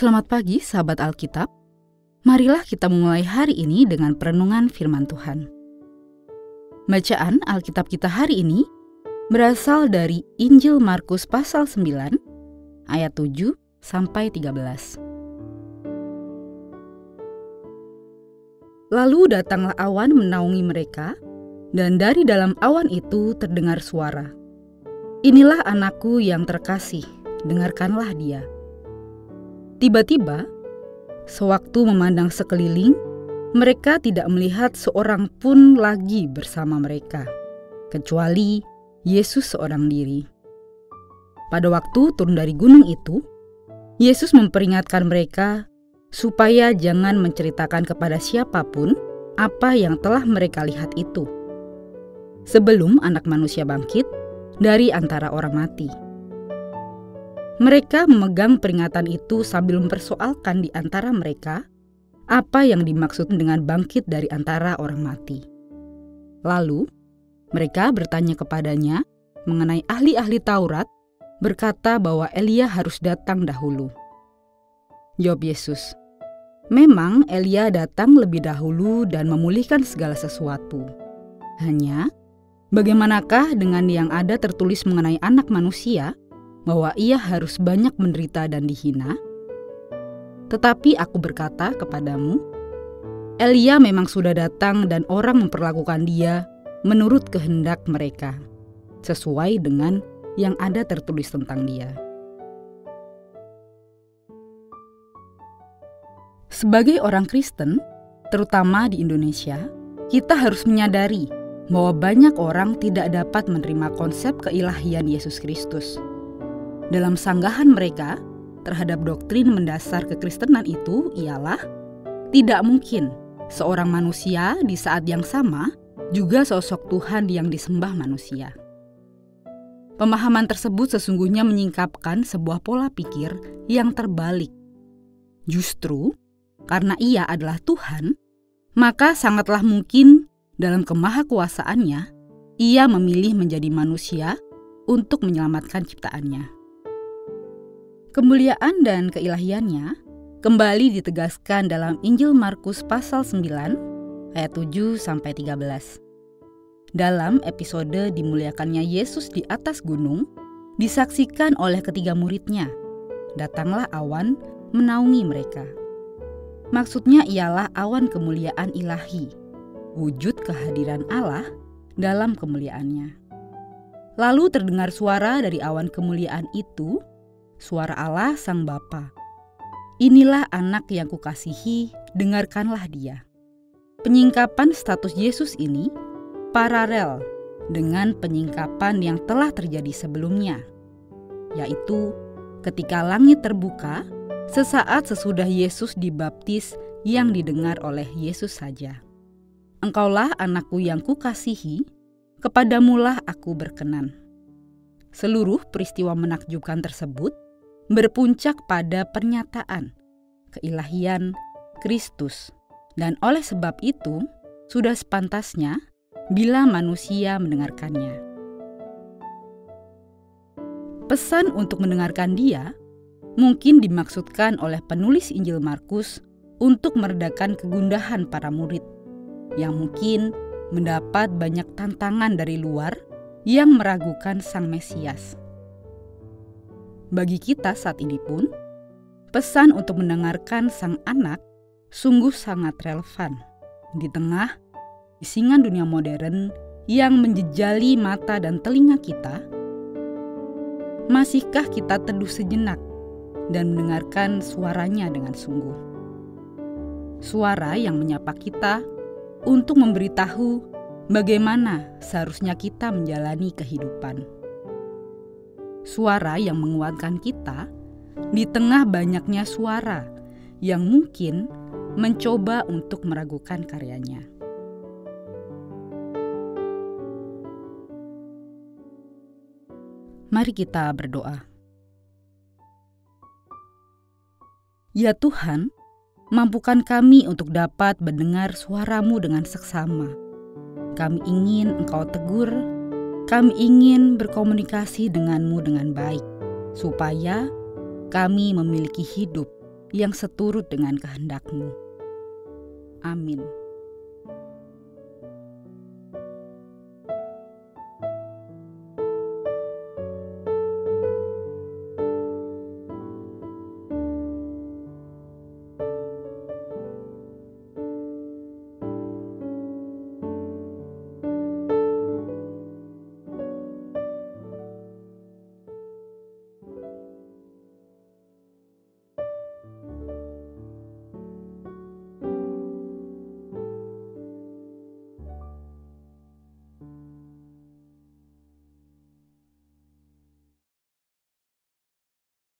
Selamat pagi, sahabat Alkitab. Marilah kita memulai hari ini dengan perenungan firman Tuhan. Bacaan Alkitab kita hari ini berasal dari Injil Markus pasal 9 ayat 7 sampai 13. Lalu datanglah awan menaungi mereka, dan dari dalam awan itu terdengar suara. Inilah anakku yang terkasih, dengarkanlah dia. Tiba-tiba, sewaktu memandang sekeliling, mereka tidak melihat seorang pun lagi bersama mereka, kecuali Yesus seorang diri. Pada waktu turun dari gunung itu, Yesus memperingatkan mereka supaya jangan menceritakan kepada siapa pun apa yang telah mereka lihat itu. Sebelum Anak Manusia bangkit dari antara orang mati. Mereka memegang peringatan itu sambil mempersoalkan di antara mereka apa yang dimaksud dengan bangkit dari antara orang mati. Lalu, mereka bertanya kepadanya mengenai ahli-ahli Taurat, berkata bahwa Elia harus datang dahulu. Jawab Yesus, "Memang Elia datang lebih dahulu dan memulihkan segala sesuatu. Hanya, bagaimanakah dengan yang ada tertulis mengenai Anak Manusia?" Bahwa ia harus banyak menderita dan dihina? Tetapi aku berkata kepadamu, Elia memang sudah datang dan orang memperlakukan dia menurut kehendak mereka, sesuai dengan yang ada tertulis tentang dia. Sebagai orang Kristen, terutama di Indonesia, kita harus menyadari bahwa banyak orang tidak dapat menerima konsep keilahian Yesus Kristus dalam sanggahan mereka terhadap doktrin mendasar kekristenan itu ialah tidak mungkin seorang manusia di saat yang sama juga sosok Tuhan yang disembah manusia. Pemahaman tersebut sesungguhnya menyingkapkan sebuah pola pikir yang terbalik. Justru karena ia adalah Tuhan, maka sangatlah mungkin dalam kemahakuasaannya ia memilih menjadi manusia untuk menyelamatkan ciptaannya. Kemuliaan dan keilahiannya kembali ditegaskan dalam Injil Markus pasal 9 ayat 7 sampai 13. Dalam episode dimuliakannya Yesus di atas gunung, disaksikan oleh ketiga muridnya. Datanglah awan menaungi mereka. Maksudnya ialah awan kemuliaan ilahi, wujud kehadiran Allah dalam kemuliaannya. Lalu terdengar suara dari awan kemuliaan itu suara Allah Sang Bapa. Inilah anak yang kukasihi, dengarkanlah dia. Penyingkapan status Yesus ini paralel dengan penyingkapan yang telah terjadi sebelumnya, yaitu ketika langit terbuka sesaat sesudah Yesus dibaptis yang didengar oleh Yesus saja. Engkaulah anakku yang kukasihi, kepadamulah aku berkenan. Seluruh peristiwa menakjubkan tersebut berpuncak pada pernyataan keilahian Kristus, dan oleh sebab itu sudah sepantasnya bila manusia mendengarkannya. Pesan untuk mendengarkan Dia mungkin dimaksudkan oleh penulis Injil Markus untuk meredakan kegundahan para murid yang mungkin mendapat banyak tantangan dari luar yang meragukan Sang Mesias. Bagi kita saat ini pun, pesan untuk mendengarkan sang anak sungguh sangat relevan di tengah isingan dunia modern yang menjejali mata dan telinga kita. Masihkah kita teduh sejenak dan mendengarkan suaranya dengan sungguh? Suara yang menyapa kita untuk memberitahu bagaimana seharusnya kita menjalani kehidupan suara yang menguatkan kita di tengah banyaknya suara yang mungkin mencoba untuk meragukan karyanya. Mari kita berdoa. Ya Tuhan, mampukan kami untuk dapat mendengar suaramu dengan seksama. Kami ingin Engkau tegur kami ingin berkomunikasi denganmu dengan baik, supaya kami memiliki hidup yang seturut dengan kehendak-Mu. Amin.